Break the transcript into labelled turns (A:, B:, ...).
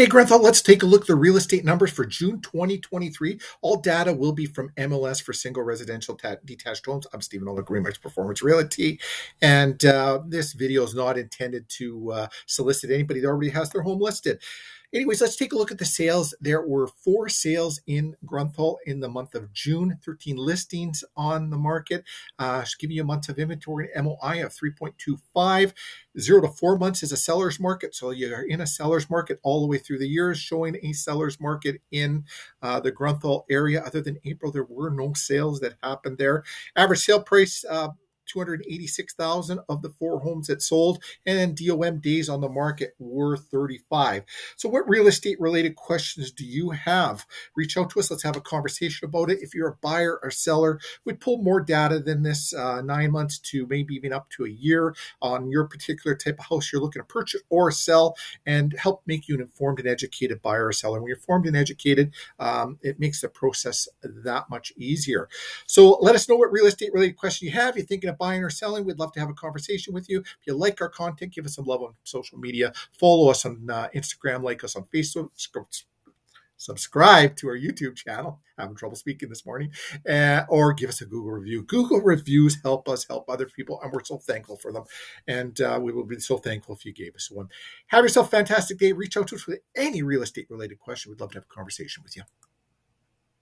A: Hey, Grunthal, let's take a look at the real estate numbers for June 2023. All data will be from MLS for single residential ta- detached homes. I'm Stephen Olyniuk, RE/MAX Performance Realty. And uh, this video is not intended to uh, solicit anybody that already has their home listed. Anyways, let's take a look at the sales. There were four sales in Grunthal in the month of June, 13 listings on the market. Uh, just give you a month of inventory, MOI of 3.25. Zero to four months is a seller's market. So you're in a seller's market all the way through the years, showing a seller's market in uh, the Grunthal area. Other than April, there were no sales that happened there. Average sale price, uh, 286,000 of the four homes that sold, and DOM days on the market were 35. So, what real estate related questions do you have? Reach out to us. Let's have a conversation about it. If you're a buyer or seller, we'd pull more data than this uh, nine months to maybe even up to a year on your particular type of house you're looking to purchase or sell and help make you an informed and educated buyer or seller. When you're informed and educated, um, it makes the process that much easier. So, let us know what real estate related question you have. You're thinking of buying or selling, we'd love to have a conversation with you. If you like our content, give us some love on social media. Follow us on uh, Instagram, like us on Facebook, subscribe to our YouTube channel. Having trouble speaking this morning, uh, or give us a Google review. Google reviews help us help other people, and we're so thankful for them. And uh, we will be so thankful if you gave us one. Have yourself a fantastic day. Reach out to us with any real estate related question. We'd love to have a conversation with you.